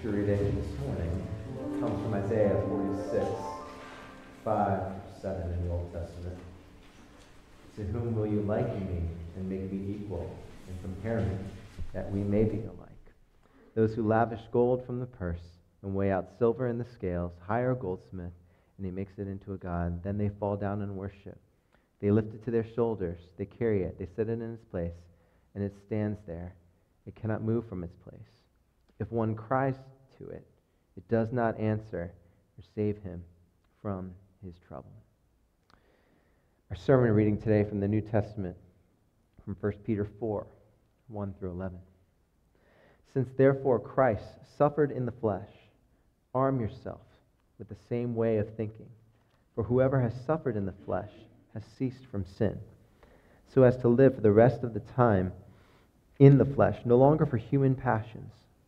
scripture reading this morning comes from Isaiah 46, 5 7 in the Old Testament. To whom will you liken me and make me equal and compare me, that we may be alike? Those who lavish gold from the purse and weigh out silver in the scales hire a goldsmith, and he makes it into a god. Then they fall down and worship. They lift it to their shoulders, they carry it, they set it in its place, and it stands there. It cannot move from its place. If one cries to it, it does not answer or save him from his trouble. Our sermon reading today from the New Testament, from 1 Peter 4 1 through 11. Since therefore Christ suffered in the flesh, arm yourself with the same way of thinking. For whoever has suffered in the flesh has ceased from sin, so as to live for the rest of the time in the flesh, no longer for human passions,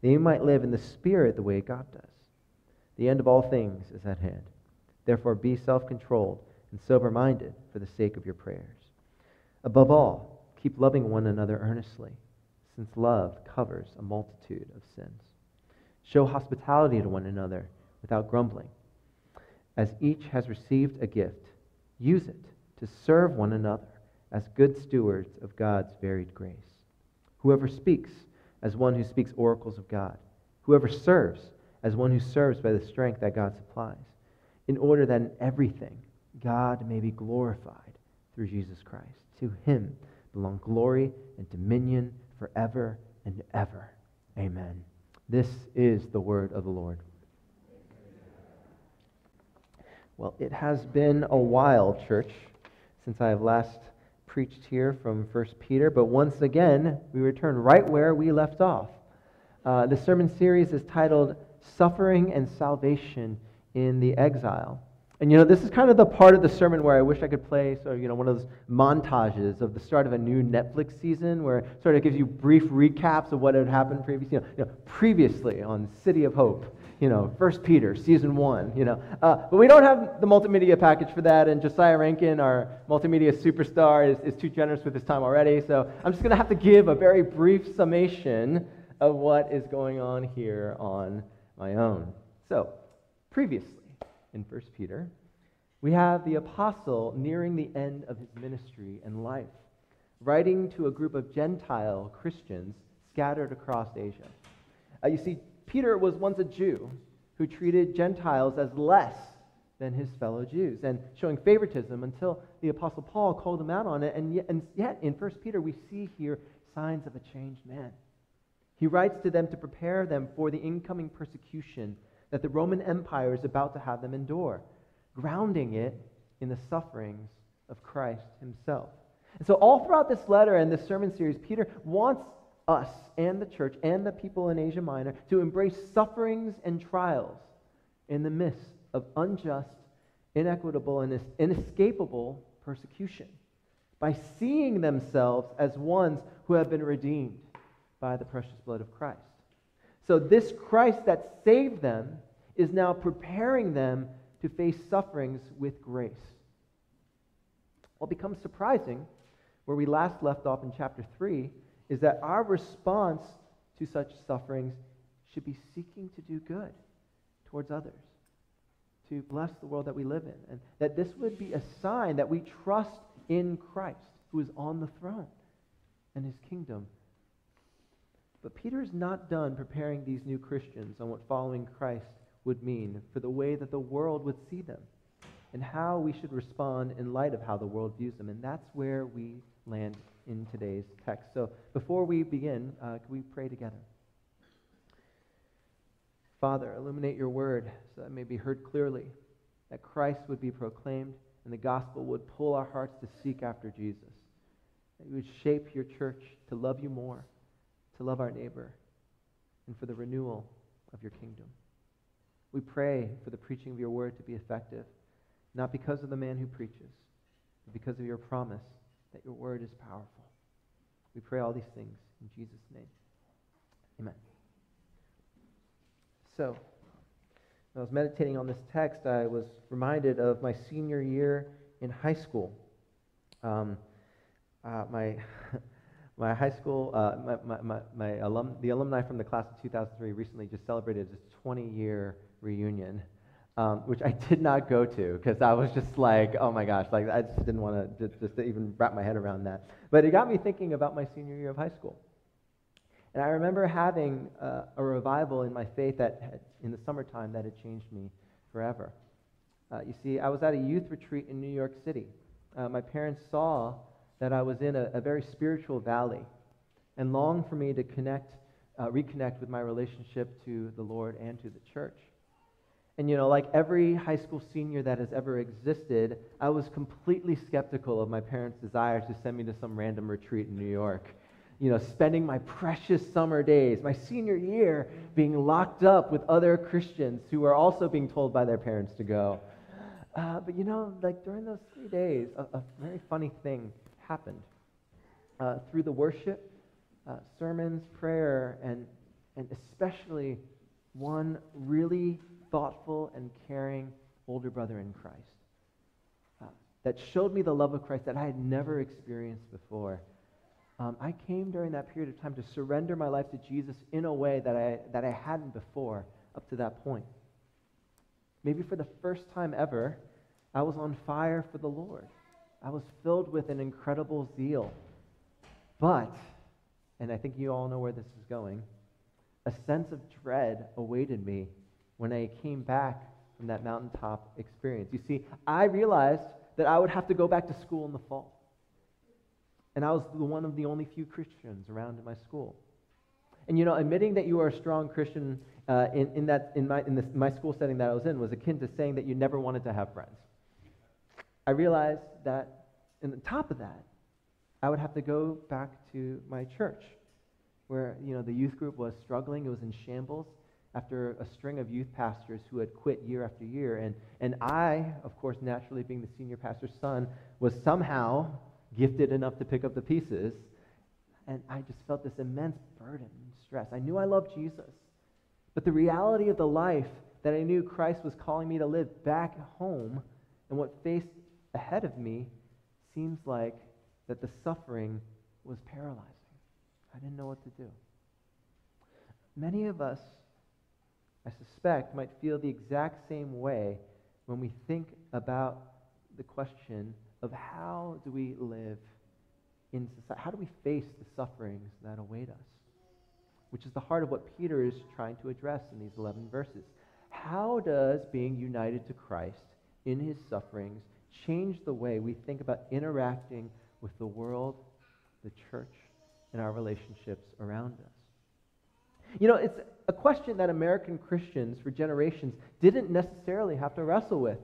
they might live in the spirit the way God does. The end of all things is at hand. Therefore, be self controlled and sober minded for the sake of your prayers. Above all, keep loving one another earnestly, since love covers a multitude of sins. Show hospitality to one another without grumbling. As each has received a gift, use it to serve one another as good stewards of God's varied grace. Whoever speaks, as one who speaks oracles of God. Whoever serves, as one who serves by the strength that God supplies, in order that in everything God may be glorified through Jesus Christ. To him belong glory and dominion forever and ever. Amen. This is the word of the Lord. Well, it has been a while, church, since I have last preached here from 1 Peter, but once again, we return right where we left off. Uh, the sermon series is titled Suffering and Salvation in the Exile. And you know, this is kind of the part of the sermon where I wish I could play, so you know, one of those montages of the start of a new Netflix season, where it sort of gives you brief recaps of what had happened previously. You know, you know previously on City of Hope, you know, First Peter, season one. You know, uh, but we don't have the multimedia package for that, and Josiah Rankin, our multimedia superstar, is, is too generous with his time already. So I'm just going to have to give a very brief summation of what is going on here on my own. So, previously in 1 Peter, we have the apostle nearing the end of his ministry and life, writing to a group of Gentile Christians scattered across Asia. Uh, you see, Peter was once a Jew who treated Gentiles as less than his fellow Jews and showing favoritism until the apostle Paul called him out on it. And yet, and yet in 1 Peter, we see here signs of a changed man. He writes to them to prepare them for the incoming persecution that the Roman Empire is about to have them endure, grounding it in the sufferings of Christ himself. And so, all throughout this letter and this sermon series, Peter wants us and the church and the people in Asia Minor to embrace sufferings and trials in the midst of unjust, inequitable, and inescapable persecution by seeing themselves as ones who have been redeemed by the precious blood of Christ. So, this Christ that saved them is now preparing them to face sufferings with grace. What becomes surprising, where we last left off in chapter 3, is that our response to such sufferings should be seeking to do good towards others, to bless the world that we live in, and that this would be a sign that we trust in Christ, who is on the throne, and his kingdom but Peter is not done preparing these new Christians on what following Christ would mean for the way that the world would see them and how we should respond in light of how the world views them. And that's where we land in today's text. So before we begin, uh, can we pray together? Father, illuminate your word so that it may be heard clearly, that Christ would be proclaimed and the gospel would pull our hearts to seek after Jesus, that you would shape your church to love you more to love our neighbor, and for the renewal of your kingdom. We pray for the preaching of your word to be effective, not because of the man who preaches, but because of your promise that your word is powerful. We pray all these things in Jesus' name. Amen. So, when I was meditating on this text, I was reminded of my senior year in high school. Um, uh, my, my high school, uh, my, my, my, alum, the alumni from the class of 2003 recently just celebrated its 20 year reunion, um, which I did not go to because I was just like, oh my gosh, like I just didn't want to just, even wrap my head around that. But it got me thinking about my senior year of high school. And I remember having uh, a revival in my faith that had, in the summertime that had changed me forever. Uh, you see, I was at a youth retreat in New York City. Uh, my parents saw that I was in a, a, very spiritual valley and longed for me to connect, uh, reconnect with my relationship to the Lord and to the church. And you know, like every high school senior that has ever existed, I was completely skeptical of my parents' desire to send me to some random retreat in New York. You know, spending my precious summer days, my senior year, being locked up with other Christians who are also being told by their parents to go. Uh, but you know, like during those three days, a, a very funny thing happened. Uh, through the worship, uh, sermons, prayer, and, and especially one really thoughtful and caring older brother in Christ uh, that showed me the love of Christ that I had never experienced before. Um, I came during that period of time to surrender my life to Jesus in a way that I, that I hadn't before up to that point. Maybe for the first time ever, I was on fire for the Lord. I was filled with an incredible zeal. But, and I think you all know where this is going, a sense of dread awaited me when I came back from that mountaintop experience. You see, I realized that I would have to go back to school in the fall. And I was one of the only few Christians around in my school. And you know, admitting that you are a strong Christian uh, in, in, that, in, my, in this, my school setting that I was in was akin to saying that you never wanted to have friends. I realized that, the top of that, I would have to go back to my church, where you know the youth group was struggling. It was in shambles after a string of youth pastors who had quit year after year. And, and I, of course, naturally being the senior pastor's son, was somehow gifted enough to pick up the pieces. And I just felt this immense burden and stress. I knew I loved Jesus, but the reality of the life that I knew Christ was calling me to live back home and what faced ahead of me seems like that the suffering was paralyzing. I didn't know what to do. Many of us suspect, might feel the exact same way when we think about the question of how do we live in society? How do we face the sufferings that await us? Which is the heart of what Peter is trying to address in these 11 verses. How does being united to Christ in his sufferings change the way we think about interacting with the world, the church, and our relationships around us? You know, it's a question that American Christians for generations didn't necessarily have to wrestle with,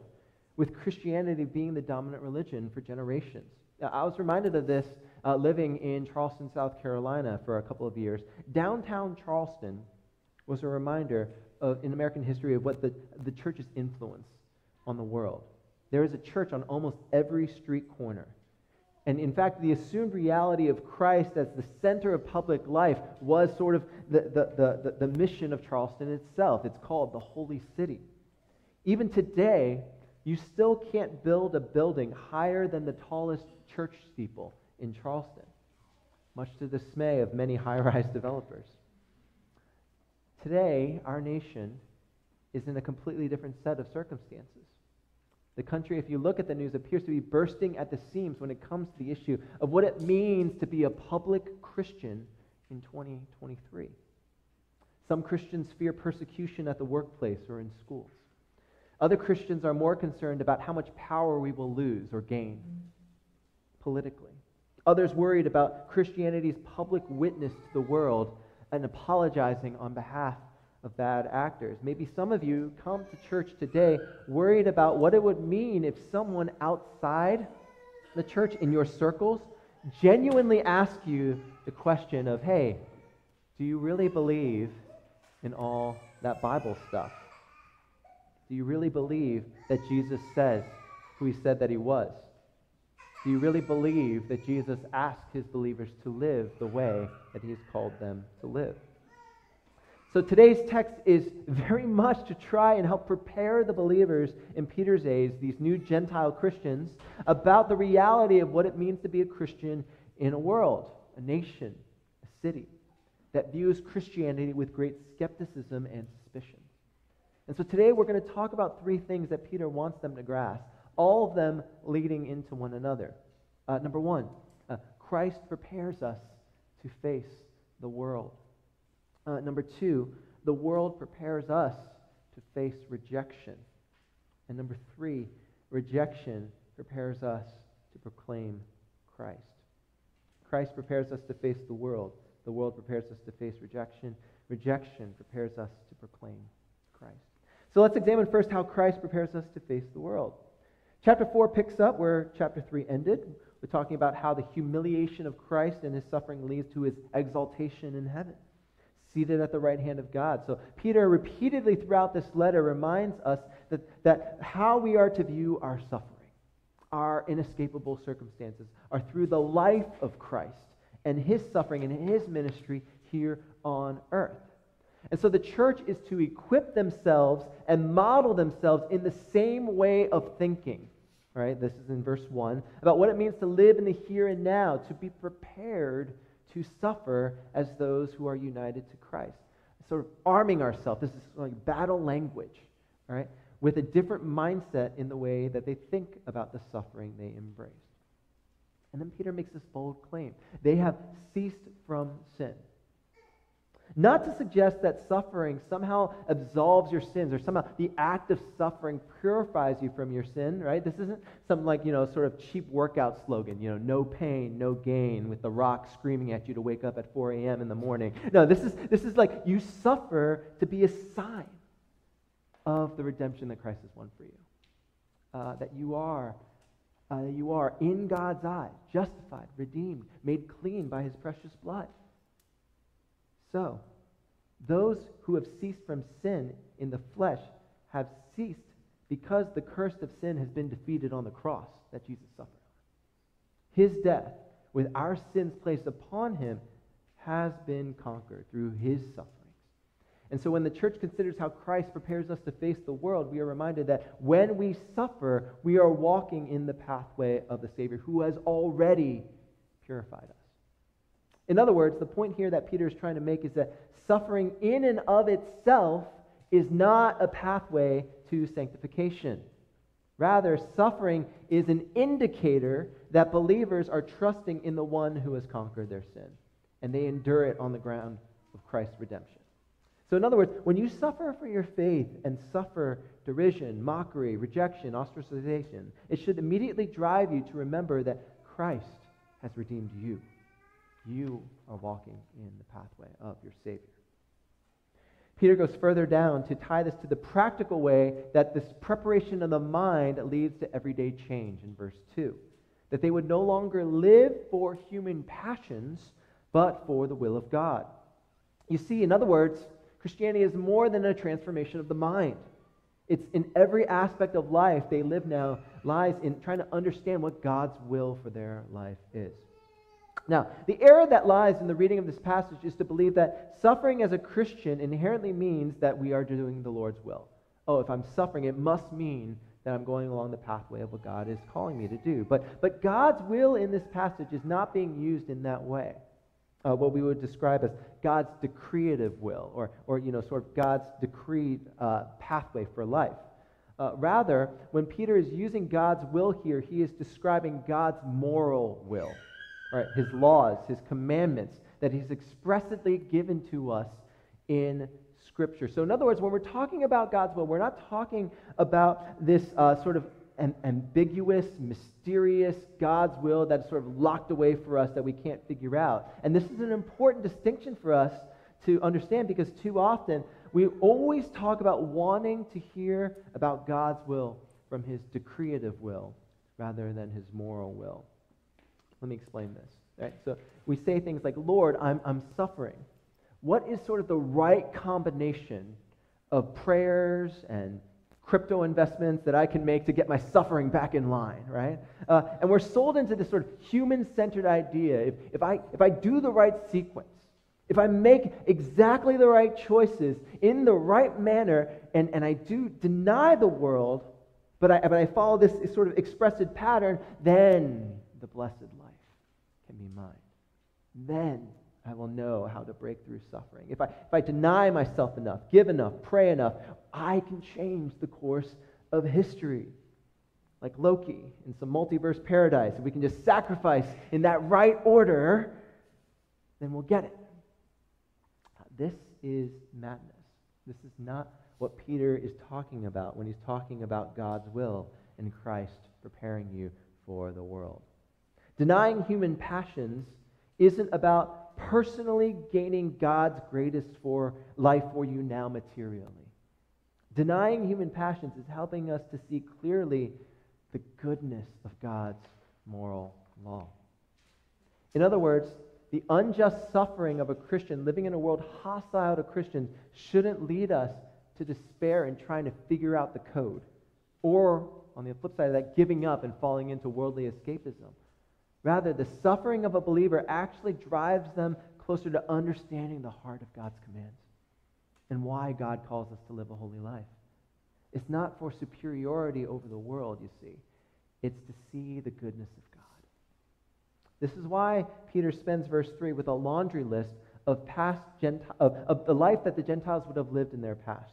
with Christianity being the dominant religion for generations. I was reminded of this uh, living in Charleston, South Carolina for a couple of years. Downtown Charleston was a reminder of, in American history of what the, the church's influence on the world. There is a church on almost every street corner. And in fact, the assumed reality of Christ as the center of public life was sort of the, the, the, the, mission of Charleston itself. It's called the Holy City. Even today, you still can't build a building higher than the tallest church steeple in Charleston, much to the dismay of many high rise developers. Today, our nation is in a completely different set of circumstances. The country, if you look at the news, appears to be bursting at the seams when it comes to the issue of what it means to be a public Christian in 2023. Some Christians fear persecution at the workplace or in schools. Other Christians are more concerned about how much power we will lose or gain politically. Others worried about Christianity's public witness to the world and apologizing on behalf of bad actors. Maybe some of you come to church today worried about what it would mean if someone outside the church in your circles genuinely asked you the question of, hey, do you really believe in all that Bible stuff? Do you really believe that Jesus says who he said that he was? Do you really believe that Jesus asked his believers to live the way that he has called them to live? So today's text is very much to try and help prepare the believers in Peter's age, these new Gentile Christians, about the reality of what it means to be a Christian in a world, a nation, a city that views Christianity with great skepticism and suspicion. And so today we're going to talk about three things that Peter wants them to grasp, all of them leading into one another. Uh, number one, uh, Christ prepares us to face the world. Uh, number two, the world prepares us to face rejection. And number three, rejection prepares us to proclaim Christ. Christ prepares us to face the world. The world prepares us to face rejection. Rejection prepares us to proclaim Christ. So let's examine first how Christ prepares us to face the world. Chapter 4 picks up where chapter 3 ended. We're talking about how the humiliation of Christ and his suffering leads to his exaltation in heaven seated at the right hand of God. So Peter repeatedly throughout this letter reminds us that, that how we are to view our suffering, our inescapable circumstances, are through the life of Christ and his suffering and his ministry here on earth. And so the church is to equip themselves and model themselves in the same way of thinking. Right? This is in verse 1 about what it means to live in the here and now, to be prepared to suffer as those who are united to Christ. Sort of arming ourselves. This is like battle language, right? With a different mindset in the way that they think about the suffering they embrace. And then Peter makes this bold claim they have ceased from sin. Not to suggest that suffering somehow absolves your sins or somehow the act of suffering purifies you from your sin, right? This isn't some like, you know, sort of cheap workout slogan, you know, no pain, no gain, with the rock screaming at you to wake up at 4 a.m. in the morning. No, this is, this is like you suffer to be a sign of the redemption that Christ has won for you. Uh, that you are, uh, you are in God's eye, justified, redeemed, made clean by his precious blood. So, those who have ceased from sin in the flesh have ceased because the curse of sin has been defeated on the cross that Jesus suffered. His death, with our sins placed upon him, has been conquered through his sufferings. And so when the church considers how Christ prepares us to face the world, we are reminded that when we suffer, we are walking in the pathway of the Savior who has already purified us. In other words, the point here that Peter is trying to make is that suffering in and of itself is not a pathway to sanctification. Rather, suffering is an indicator that believers are trusting in the one who has conquered their sin, and they endure it on the ground of Christ's redemption. So, in other words, when you suffer for your faith and suffer derision, mockery, rejection, ostracization, it should immediately drive you to remember that Christ has redeemed you you are walking in the pathway of your Savior. Peter goes further down to tie this to the practical way that this preparation of the mind leads to everyday change in verse 2. That they would no longer live for human passions, but for the will of God. You see, in other words, Christianity is more than a transformation of the mind. It's in every aspect of life they live now lies in trying to understand what God's will for their life is. Now, the error that lies in the reading of this passage is to believe that suffering as a Christian inherently means that we are doing the Lord's will. Oh, if I'm suffering, it must mean that I'm going along the pathway of what God is calling me to do. But, but God's will in this passage is not being used in that way. Uh, what we would describe as God's decretive will, or, or you know, sort of God's decreed uh, pathway for life. Uh, rather, when Peter is using God's will here, he is describing God's moral will right, his laws, his commandments that he's expressly given to us in Scripture. So, in other words, when we're talking about God's will, we're not talking about this uh, sort of an ambiguous, mysterious God's will that's sort of locked away for us that we can't figure out. And this is an important distinction for us to understand because too often we always talk about wanting to hear about God's will from his decretive will rather than his moral will. Let me explain this. Right? So we say things like, Lord, I'm, I'm suffering. What is sort of the right combination of prayers and crypto investments that I can make to get my suffering back in line, right? Uh, and we're sold into this sort of human centered idea. If, if, I, if I do the right sequence, if I make exactly the right choices in the right manner, and, and I do deny the world, but I, but I follow this sort of expressed pattern, then the blessed life can be mine. Then I will know how to break through suffering. If I, if I deny myself enough, give enough, pray enough, I can change the course of history. Like Loki in some multiverse paradise, if we can just sacrifice in that right order, then we'll get it. Uh, this is madness. This is not what Peter is talking about when he's talking about God's will and Christ preparing you for the world. Denying human passions isn't about personally gaining God's greatest for life for you now materially. Denying human passions is helping us to see clearly the goodness of God's moral law. In other words, the unjust suffering of a Christian living in a world hostile to Christians shouldn't lead us to despair in trying to figure out the code. Or, on the flip side of that, giving up and falling into worldly escapism. Rather, the suffering of a believer actually drives them closer to understanding the heart of God's commands and why God calls us to live a holy life. It's not for superiority over the world, you see. It's to see the goodness of God. This is why Peter spends verse 3 with a laundry list of past Gentile, of, of the life that the Gentiles would have lived in their past.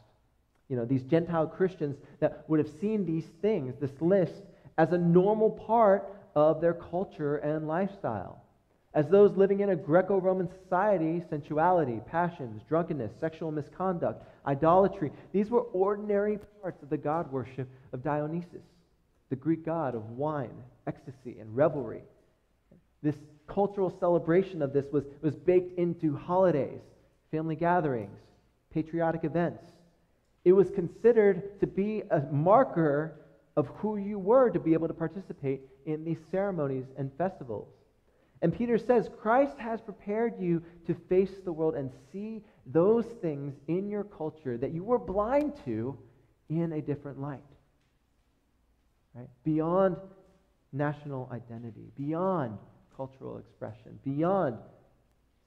You know, these Gentile Christians that would have seen these things, this list, as a normal part of their culture and lifestyle. As those living in a Greco Roman society, sensuality, passions, drunkenness, sexual misconduct, idolatry, these were ordinary parts of the god worship of Dionysus, the Greek god of wine, ecstasy, and revelry. This cultural celebration of this was, was baked into holidays, family gatherings, patriotic events. It was considered to be a marker of who you were to be able to participate in these ceremonies and festivals. And Peter says, Christ has prepared you to face the world and see those things in your culture that you were blind to in a different light. Right? Beyond national identity, beyond cultural expression, beyond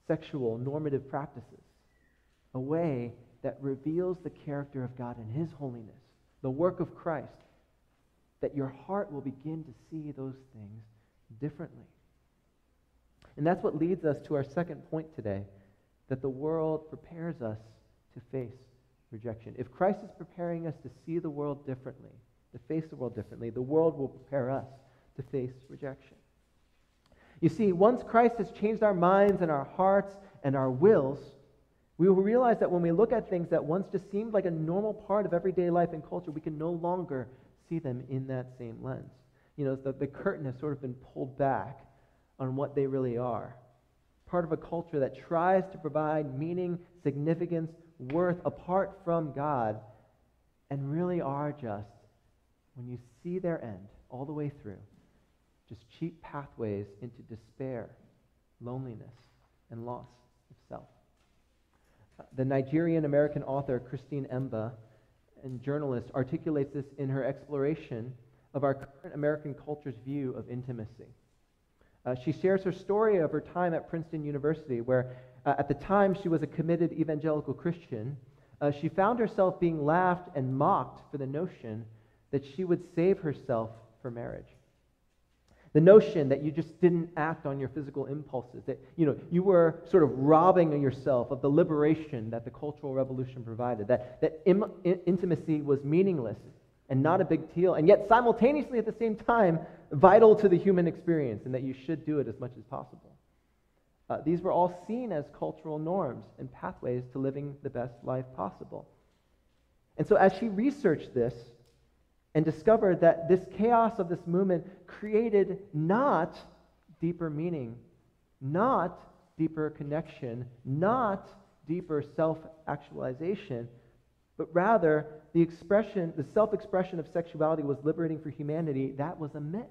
sexual normative practices, a way that reveals the character of God and His holiness, the work of Christ, that your heart will begin to see those things differently. And that's what leads us to our second point today that the world prepares us to face rejection. If Christ is preparing us to see the world differently, to face the world differently, the world will prepare us to face rejection. You see, once Christ has changed our minds and our hearts and our wills, we will realize that when we look at things that once just seemed like a normal part of everyday life and culture, we can no longer see them in that same lens. You know, the, the curtain has sort of been pulled back on what they really are. Part of a culture that tries to provide meaning, significance, worth apart from God, and really are just, when you see their end all the way through, just cheap pathways into despair, loneliness, and loss of self. Uh, the Nigerian American author Christine Emba and journalist articulates this in her exploration of our current American culture's view of intimacy. Uh, she shares her story of her time at Princeton University, where uh, at the time she was a committed evangelical Christian. Uh, she found herself being laughed and mocked for the notion that she would save herself for marriage. The notion that you just didn't act on your physical impulses, that you, know, you were sort of robbing yourself of the liberation that the Cultural Revolution provided, that, that Im- intimacy was meaningless and not a big deal, and yet simultaneously at the same time vital to the human experience, and that you should do it as much as possible. Uh, these were all seen as cultural norms and pathways to living the best life possible. And so, as she researched this, and discovered that this chaos of this movement created not deeper meaning, not deeper connection, not deeper self actualization, but rather the expression, the self expression of sexuality was liberating for humanity. That was a myth.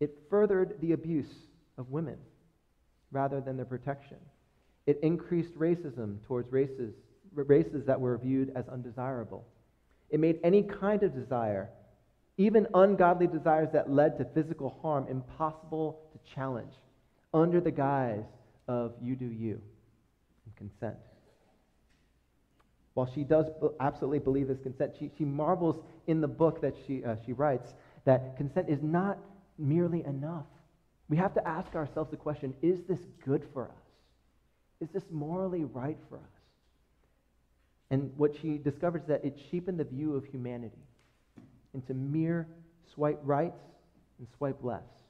It furthered the abuse of women rather than their protection. It increased racism towards races, races that were viewed as undesirable. It made any kind of desire, even ungodly desires that led to physical harm, impossible to challenge under the guise of you do you and consent. While she does absolutely believe this consent, she, she marvels in the book that she, uh, she writes that consent is not merely enough. We have to ask ourselves the question is this good for us? Is this morally right for us? And what she discovers is that it cheapened the view of humanity into mere swipe rights and swipe lefts,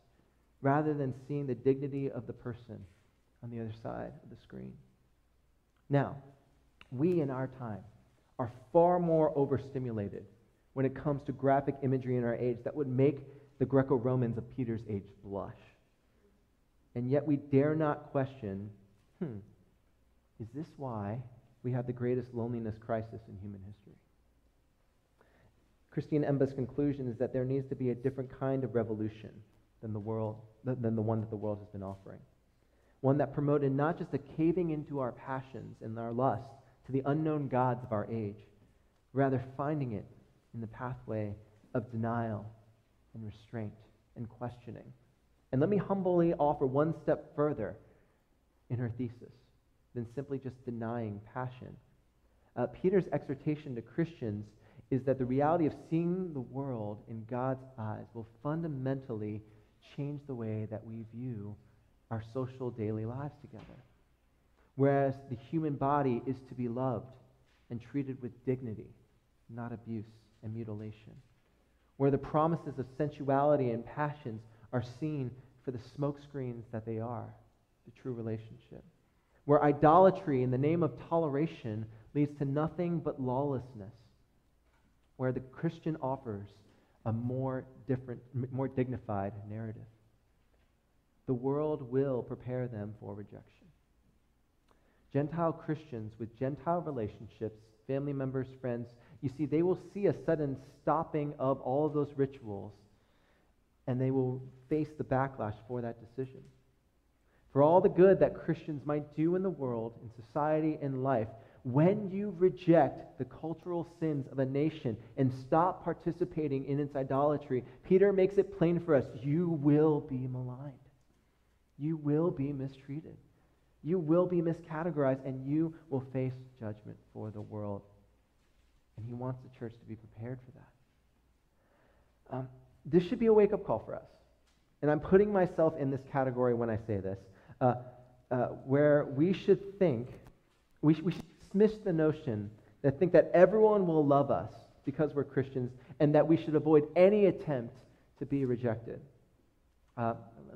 rather than seeing the dignity of the person on the other side of the screen. Now, we in our time are far more overstimulated when it comes to graphic imagery in our age that would make the Greco Romans of Peter's age blush. And yet we dare not question hmm, is this why we have the greatest loneliness crisis in human history? Christine Emba's conclusion is that there needs to be a different kind of revolution than the world than the one that the world has been offering. One that promoted not just a caving into our passions and our lusts to the unknown gods of our age, rather finding it in the pathway of denial and restraint and questioning. And let me humbly offer one step further in her thesis than simply just denying passion. Uh, Peter's exhortation to Christians is that the reality of seeing the world in God's eyes will fundamentally change the way that we view our social daily lives together. Whereas the human body is to be loved and treated with dignity, not abuse and mutilation. Where the promises of sensuality and passions are seen for the smokescreens that they are, the true relationship. Where idolatry in the name of toleration leads to nothing but lawlessness. Where the Christian offers a more different, more dignified narrative. The world will prepare them for rejection. Gentile Christians with Gentile relationships, family members, friends, you see, they will see a sudden stopping of all of those rituals and they will face the backlash for that decision. For all the good that Christians might do in the world, in society, in life, when you reject the cultural sins of a nation and stop participating in its idolatry, Peter makes it plain for us you will be maligned. You will be mistreated. You will be miscategorized, and you will face judgment for the world. And he wants the church to be prepared for that. Um, this should be a wake up call for us. And I'm putting myself in this category when I say this, uh, uh, where we should think, we, sh- we should dismiss the notion that think that everyone will love us because we're Christians and that we should avoid any attempt to be rejected. Uh,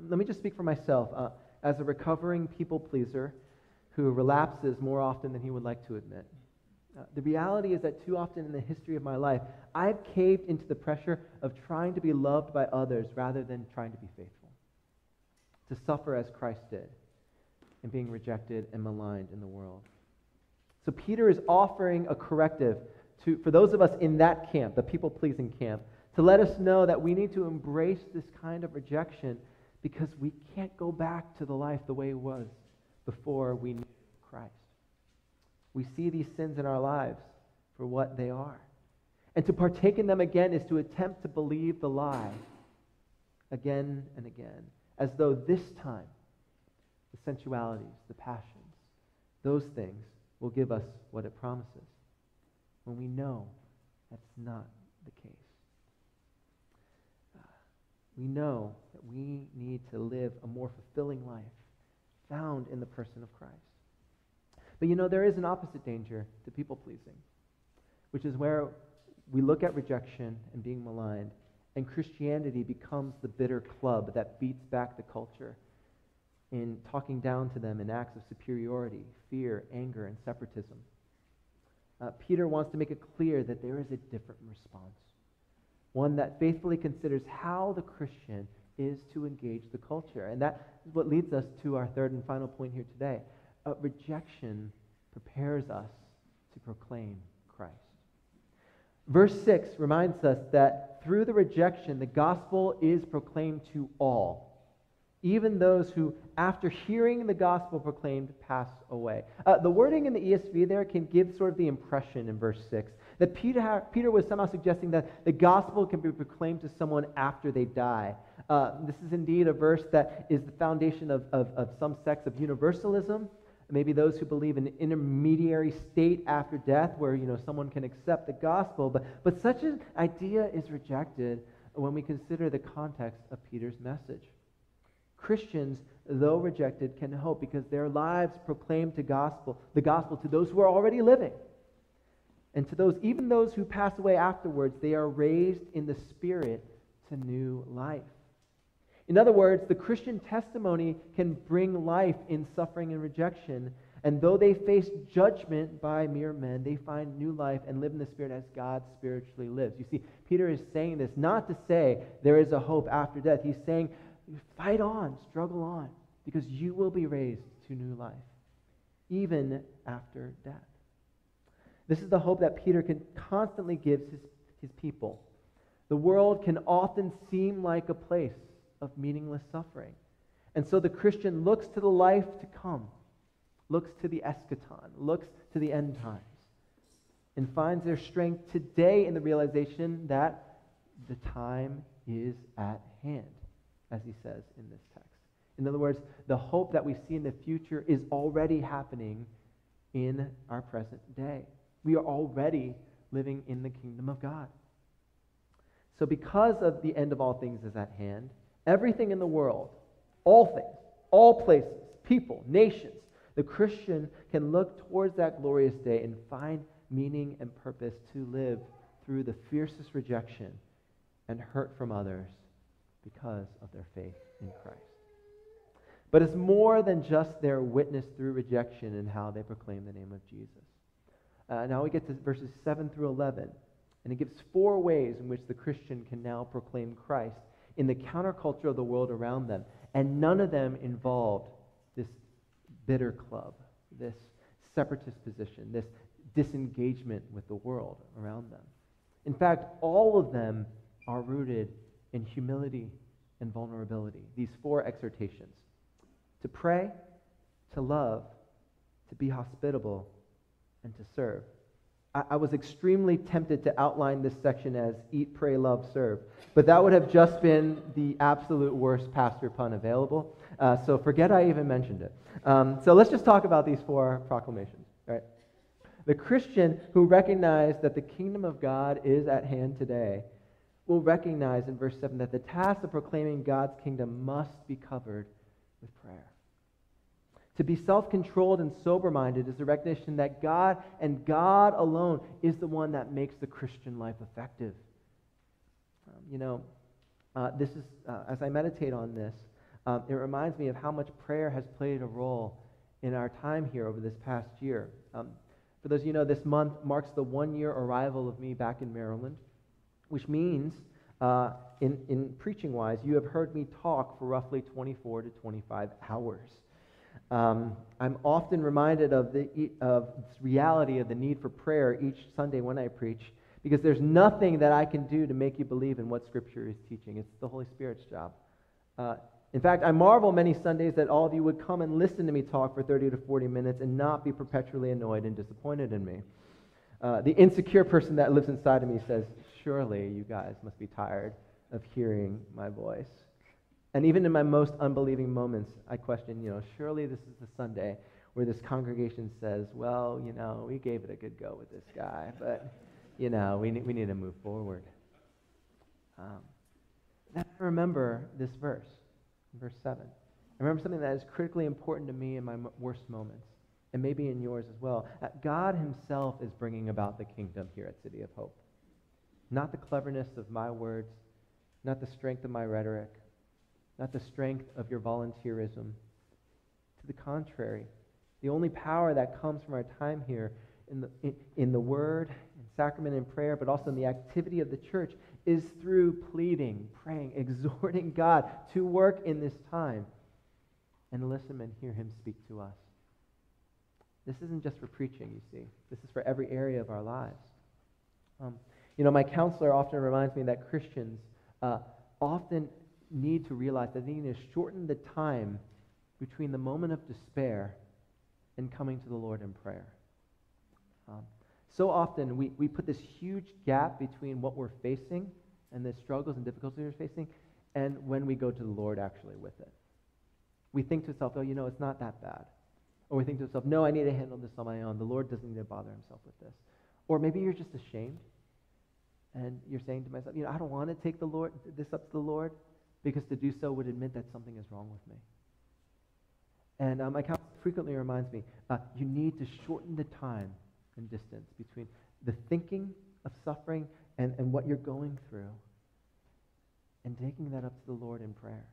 let me just speak for myself. Uh, as a recovering people pleaser who relapses more often than he would like to admit, uh, the reality is that too often in the history of my life, I've caved into the pressure of trying to be loved by others rather than trying to be faithful, to suffer as Christ did, and being rejected and maligned in the world. So Peter is offering a corrective to, for those of us in that camp, the people pleasing camp, to let us know that we need to embrace this kind of rejection because we can't go back to the life the way it was before we knew Christ. We see these sins in our lives for what they are. And to partake in them again is to attempt to believe the lie again and again, as though this time the sensualities, the passions, those things will give us what it promises, when we know that's not the case. Uh, we know that we need to live a more fulfilling life found in the person of Christ. But you know, there is an opposite danger to people pleasing, which is where we look at rejection and being maligned, and Christianity becomes the bitter club that beats back the culture in talking down to them in acts of superiority, fear, anger, and separatism. Uh, Peter wants to make it clear that there is a different response, one that faithfully considers how the Christian is to engage the culture. And that is what leads us to our third and final point here today uh, rejection prepares us to proclaim. Verse 6 reminds us that through the rejection, the gospel is proclaimed to all, even those who, after hearing the gospel proclaimed, pass away. Uh, the wording in the ESV there can give sort of the impression in verse 6 That Peter, Peter was somehow suggesting that the gospel can be proclaimed to someone after they die. Uh, this is indeed a verse that is the foundation of, of, of some sects of universalism, maybe those who believe in an intermediary state after death where you know someone can accept the gospel. But, but such an idea is rejected when we consider the context of peter's message. Christians though rejected can hope because their lives proclaim to gospel the gospel to those who are already living. And to those even those who pass away afterwards they are raised in the spirit to new life in other words, the Christian testimony can bring life in suffering and rejection. And though they face judgment by mere men, they find new life and live in the Spirit as God spiritually lives. You see, Peter is saying this not to say there is a hope after death. He's saying, fight on, struggle on, because you will be raised to new life, even after death. This is the hope that Peter can constantly gives his, his people. The world can often seem like a place of meaningless suffering. And so the Christian looks to the life to come, looks to the eschaton, looks to the end times, and finds their strength today in the realization that the time is at hand, as he says in this text. In other words, the hope that we see in the future is already happening in our present day. We are already living in the kingdom of God. So, because of the end of all things is at hand, everything in the world, all things, all places, people, nations, the Christian can look towards that glorious day and find meaning and purpose to live through the fiercest rejection and hurt from others because of their faith in Christ. But it's more than just their witness through rejection and how they proclaim the name of Jesus. Uh, now we get to verses 7 through 11, and it gives four ways in which the Christian can now proclaim Christ in the counterculture of the world around them. And none of them involved this bitter club, this separatist position, this disengagement with the world around them. In fact, all of them are rooted in humility and vulnerability. These four exhortations to pray, to love, to be hospitable, and to serve. I, was extremely tempted to outline this section as eat, pray, love, serve. But that would have just been the absolute worst pastor pun available. Uh, so forget I even mentioned it. Um, so let's just talk about these four proclamations. Right? The Christian who recognized that the kingdom of God is at hand today will recognize in verse 7 that the task of proclaiming God's kingdom must be covered with prayer. To be self controlled and sober minded is the recognition that God and God alone is the one that makes the Christian life effective. Um, you know, uh, this is, uh, as I meditate on this, um, it reminds me of how much prayer has played a role in our time here over this past year. Um, for those of you know, this month marks the one year arrival of me back in Maryland, which means, uh, in, in preaching wise, you have heard me talk for roughly 24 to 25 hours. Um, I'm often reminded of the of reality of the need for prayer each Sunday when I preach, because there's nothing that I can do to make you believe in what Scripture is teaching. It's the Holy Spirit's job. Uh, in fact, I marvel many Sundays that all of you would come and listen to me talk for 30 to 40 minutes and not be perpetually annoyed and disappointed in me. Uh, the insecure person that lives inside of me says, Surely you guys must be tired of hearing my voice. And even in my most unbelieving moments, I question, you know, surely this is the Sunday where this congregation says, well, you know, we gave it a good go with this guy, but, you know, we, we need to move forward. Um, I remember this verse, verse 7. I remember something that is critically important to me in my worst moments, and maybe in yours as well. God Himself is bringing about the kingdom here at City of Hope. Not the cleverness of my words, not the strength of my rhetoric, not the strength of your volunteerism. To the contrary, the only power that comes from our time here in the, in, in the word, in sacrament and prayer, but also in the activity of the church is through pleading, praying, exhorting God to work in this time and listen and hear him speak to us. This isn't just for preaching, you see. This is for every area of our lives. Um, you know, my counselor often reminds me that Christians uh, often need to realize that they need to shorten the time between the moment of despair and coming to the Lord in prayer. Um, So often we, we put this huge gap between what we're facing and the struggles and difficulties we're facing and when we go to the Lord actually with it. We think to ourselves, oh, you know, it's not that bad. Or we think to ourselves, no, I need to handle this on my own. The Lord doesn't need to bother himself with this. Or maybe you're just ashamed and you're saying to myself, you know, I don't want to take the Lord, this up to the Lord because to do so would admit that something is wrong with me. And um, my counselor frequently reminds me, uh, you need to shorten the time and distance between the thinking of suffering and, and what you're going through and taking that up to the Lord in prayer,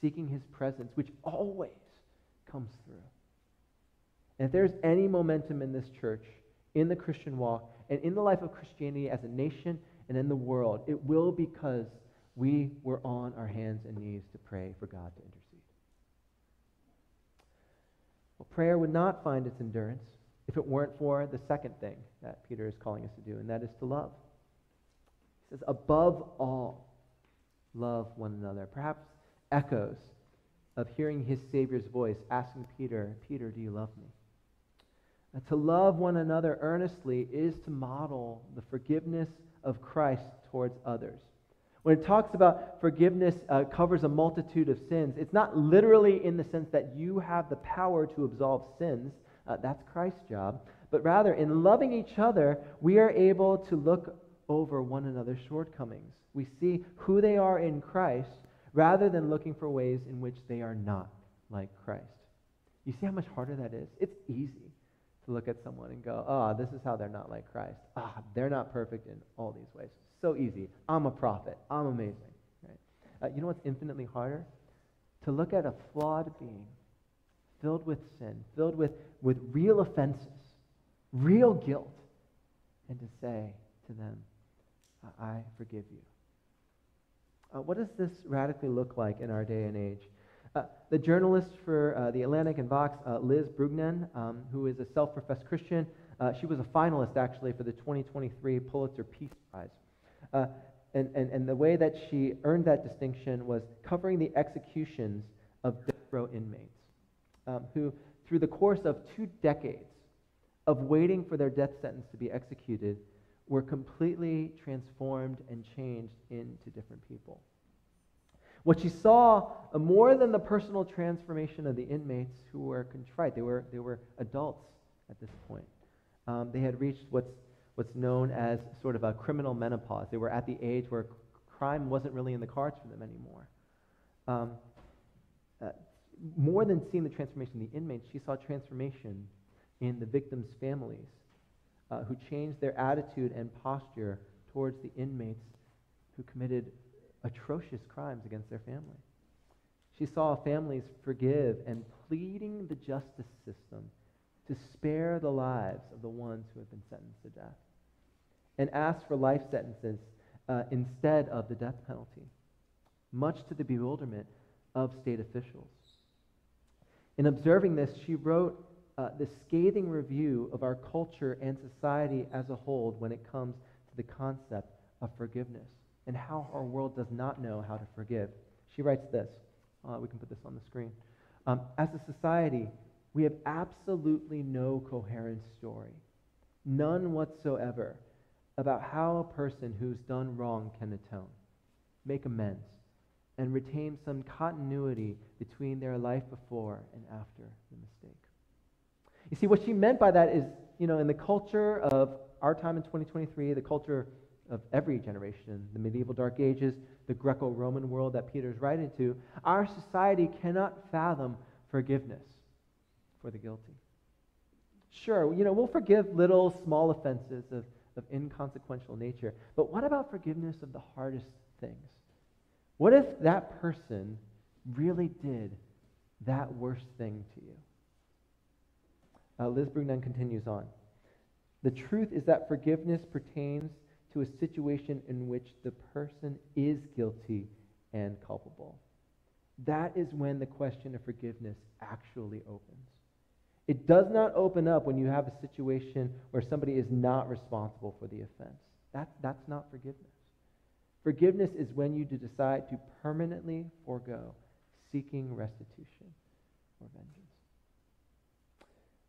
seeking his presence, which always comes through. And if there's any momentum in this church, in the Christian walk, and in the life of Christianity as a nation and in the world, it will because we were on our hands and knees to pray for God to intercede. Well, prayer would not find its endurance if it weren't for the second thing that Peter is calling us to do, and that is to love. He says, above all, love one another. Perhaps echoes of hearing his Savior's voice asking Peter, Peter, do you love me? Uh, to love one another earnestly is to model the forgiveness of Christ towards others. When it talks about forgiveness uh, covers a multitude of sins, it's not literally in the sense that you have the power to absolve sins. Uh, that's Christ's job. But rather, in loving each other, we are able to look over one another's shortcomings. We see who they are in Christ rather than looking for ways in which they are not like Christ. You see how much harder that is? It's easy to look at someone and go, ah, oh, this is how they're not like Christ. Ah, they're not perfect in all these ways. So easy. I'm a prophet. I'm amazing. Right? Uh, you know what's infinitely harder? To look at a flawed being filled with sin, filled with, with real offenses, real guilt, and to say to them, I forgive you. Uh, what does this radically look like in our day and age? Uh, the journalist for uh, The Atlantic and Vox, uh, Liz Bruggeman, um, who is a self professed Christian, uh, she was a finalist actually for the 2023 Pulitzer Peace Prize. Uh, and, and, and the way that she earned that distinction was covering the executions of death row inmates um, who, through the course of two decades of waiting for their death sentence to be executed, were completely transformed and changed into different people. What she saw, uh, more than the personal transformation of the inmates who were contrite, they were, they were adults at this point. Um, they had reached what's, what's known as sort of a criminal menopause. They were at the age where crime wasn't really in the cards for them anymore. Um, uh, more than seeing the transformation in the inmates, she saw transformation in the victims' families uh, who changed their attitude and posture towards the inmates who committed atrocious crimes against their family. She saw families forgive and pleading the justice system to spare the lives of the ones who have been sentenced to death and ask for life sentences uh, instead of the death penalty, much to the bewilderment of state officials. In observing this, she wrote uh, the scathing review of our culture and society as a whole when it comes to the concept of forgiveness and how our world does not know how to forgive. She writes this. Uh, we can put this on the screen. Um, as a society, we have absolutely no coherent story, none whatsoever, about how a person who's done wrong can atone, make amends, and retain some continuity between their life before and after the mistake. You see, what she meant by that is, you know, in the culture of our time in 2023, the culture of every generation, the medieval Dark Ages, the Greco Roman world that Peter's writing to, our society cannot fathom forgiveness for the guilty. Sure, you know, we'll forgive little, small offenses of, of inconsequential nature, but what about forgiveness of the hardest things? What if that person really did that worst thing to you? Uh, Liz Bruggeman continues on. The truth is that forgiveness pertains to a situation in which the person is guilty and culpable. That is when the question of forgiveness actually opens. It does not open up when you have a situation where somebody is not responsible for the offense. That, that's not forgiveness. Forgiveness is when you decide to permanently forego seeking restitution or vengeance.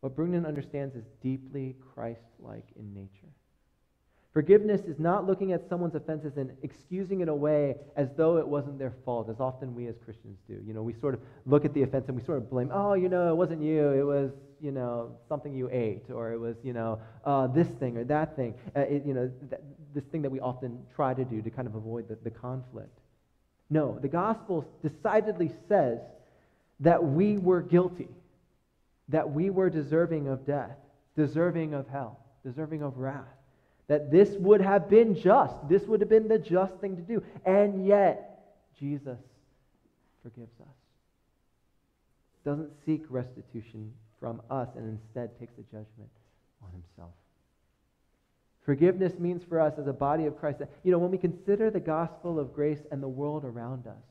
what Brugman understands is deeply Christ like in nature. Forgiveness is not looking at someone's offenses and excusing it away as though it wasn't their fault, as often we as Christians do. You know, we sort of look at the offense and we sort of blame, oh, you know, it wasn't you, it was, you know, something you ate, or it was, you know, uh, this thing or that thing. Uh, it, you know, th- this thing that we often try to do to kind of avoid the, the conflict. No, the gospel decidedly says that we were guilty, that we were deserving of death, deserving of hell, deserving of wrath that this would have been just. This would have been the just thing to do. And yet, Jesus forgives us. Doesn't seek restitution from us and instead takes the judgment on himself. Forgiveness means for us as a body of Christ that, you know, when we consider the gospel of grace and the world around us,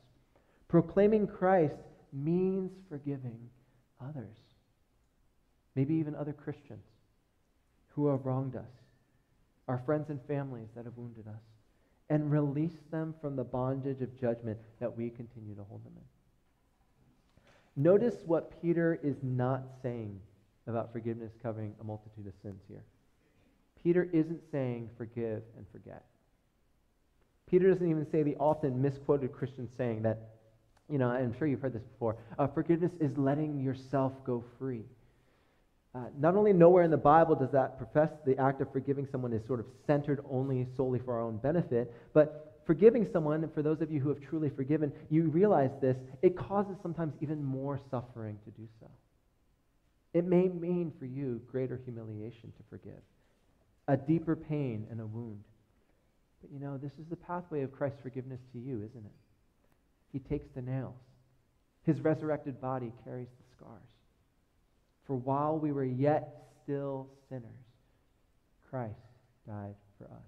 proclaiming Christ means forgiving others, maybe even other Christians who have wronged us our friends and families that have wounded us, and release them from the bondage of judgment that we continue to hold them in. Notice what Peter is not saying about forgiveness covering a multitude of sins here. Peter isn't saying forgive and forget. Peter doesn't even say the often misquoted Christian saying that, you know, I'm sure you've heard this before uh, forgiveness is letting yourself go free. Uh, not only nowhere in the Bible does that profess the act of forgiving someone is sort of centered only solely for our own benefit, but forgiving someone, for those of you who have truly forgiven, you realize this, it causes sometimes even more suffering to do so. It may mean for you greater humiliation to forgive, a deeper pain and a wound. But you know, this is the pathway of Christ's forgiveness to you, isn't it? He takes the nails. His resurrected body carries the scars. For while we were yet still sinners, Christ died for us.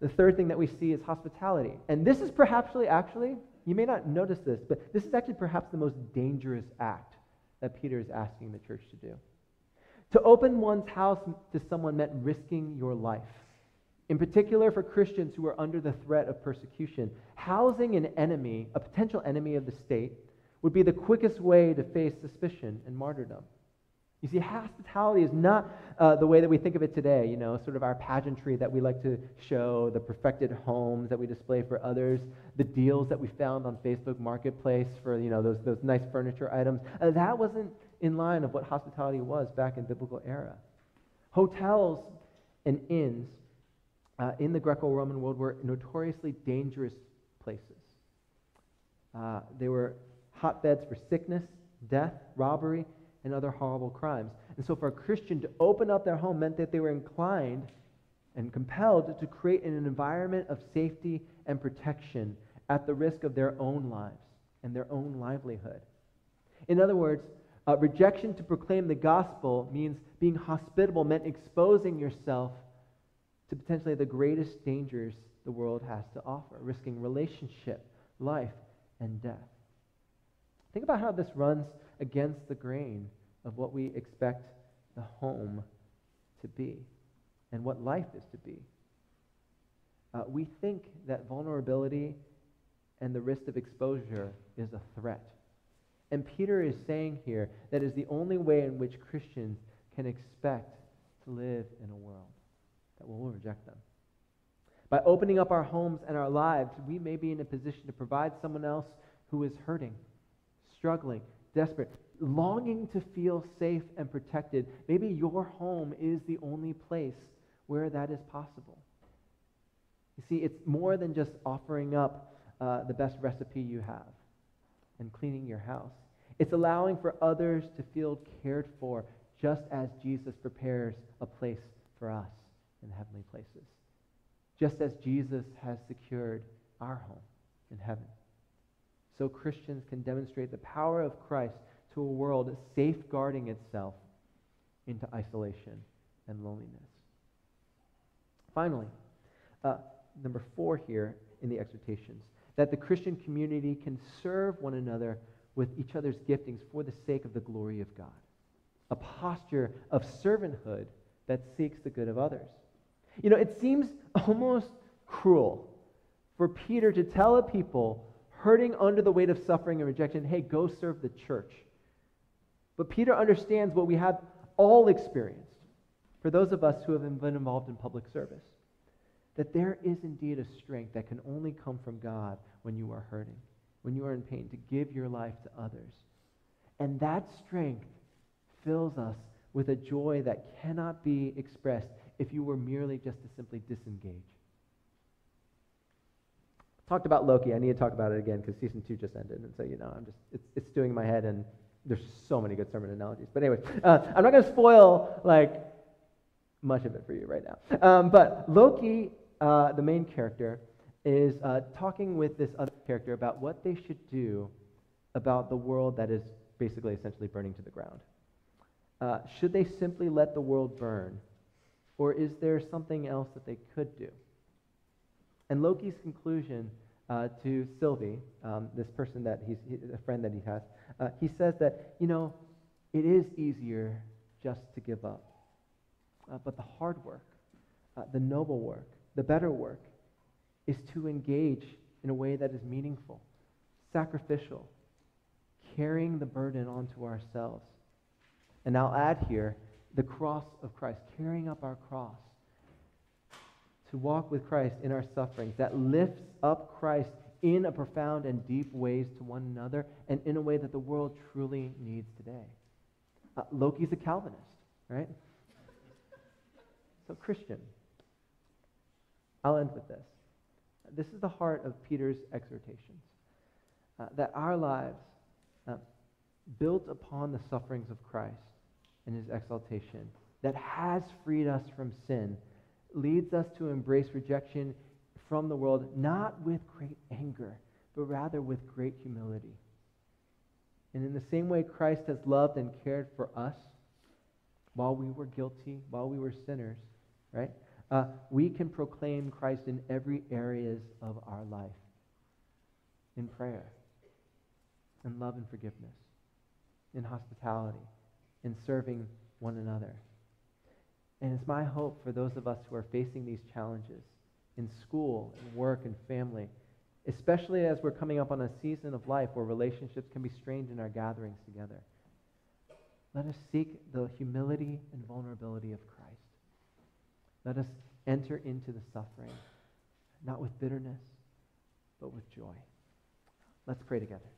The third thing that we see is hospitality. And this is perhaps actually, you may not notice this, but this is actually perhaps the most dangerous act that Peter is asking the church to do. To open one's house to someone meant risking your life. In particular, for Christians who are under the threat of persecution, housing an enemy, a potential enemy of the state, would be the quickest way to face suspicion and martyrdom. You see, hospitality is not uh, the way that we think of it today, you know, sort of our pageantry that we like to show, the perfected homes that we display for others, the deals that we found on Facebook Marketplace for, you know, those, those nice furniture items. Uh, that wasn't in line of what hospitality was back in biblical era. Hotels and inns uh, in the Greco-Roman world were notoriously dangerous places. Uh, they were hotbeds for sickness, death, robbery, and other horrible crimes. And so for a Christian to open up their home meant that they were inclined and compelled to create an environment of safety and protection at the risk of their own lives and their own livelihood. In other words, uh, rejection to proclaim the gospel means being hospitable, meant exposing yourself to potentially the greatest dangers the world has to offer, risking relationship, life, and death. Think about how this runs against the grain of what we expect the home to be and what life is to be. Uh, we think that vulnerability and the risk of exposure is a threat. And Peter is saying here that is the only way in which Christians can expect to live in a world that will reject them. By opening up our homes and our lives, we may be in a position to provide someone else who is hurting struggling, desperate, longing to feel safe and protected, maybe your home is the only place where that is possible. You see, it's more than just offering up uh, the best recipe you have and cleaning your house. It's allowing for others to feel cared for just as Jesus prepares a place for us in heavenly places. Just as Jesus has secured our home in heaven so Christians can demonstrate the power of Christ to a world safeguarding itself into isolation and loneliness. Finally, uh, number four here in the exhortations, that the Christian community can serve one another with each other's giftings for the sake of the glory of God. A posture of servanthood that seeks the good of others. You know, it seems almost cruel for Peter to tell a people hurting under the weight of suffering and rejection, hey, go serve the church. But Peter understands what we have all experienced for those of us who have been involved in public service that there is indeed a strength that can only come from God when you are hurting, when you are in pain, to give your life to others. And that strength fills us with a joy that cannot be expressed if you were merely just to simply disengage. Talked about Loki. I need to talk about it again because season two just ended, and so you know I'm just it's it's doing in my head, and there's so many good sermon analogies. But anyway, uh, I'm not going to spoil like much of it for you right now. Um, but Loki, uh, the main character, is uh, talking with this other character about what they should do about the world that is basically essentially burning to the ground. Uh, should they simply let the world burn? Or is there something else that they could do? And Loki's conclusion uh, to Sylvie, um, this person that he's, he, a friend that he has, uh, he says that, you know, it is easier just to give up. Uh, but the hard work, uh, the noble work, the better work is to engage in a way that is meaningful, sacrificial, carrying the burden onto ourselves. And I'll add here the cross of Christ, carrying up our cross. To walk with Christ in our sufferings, that lifts up Christ in a profound and deep ways to one another and in a way that the world truly needs today. Uh, Loki's a Calvinist, right? So, Christian, I'll end with this. This is the heart of Peter's exhortations uh, that our lives, uh, built upon the sufferings of Christ and his exaltation, that has freed us from sin, leads us to embrace rejection from the world, not with great anger, but rather with great humility. And in the same way Christ has loved and cared for us while we were guilty, while we were sinners, right? Uh, we can proclaim Christ in every areas of our life. In prayer, in love and forgiveness, in hospitality, in serving one another. And it's my hope for those of us who are facing these challenges in school, in work, and family, especially as we're coming up on a season of life where relationships can be strained in our gatherings together. Let us seek the humility and vulnerability of Christ. Let us enter into the suffering, not with bitterness, but with joy. Let's pray together.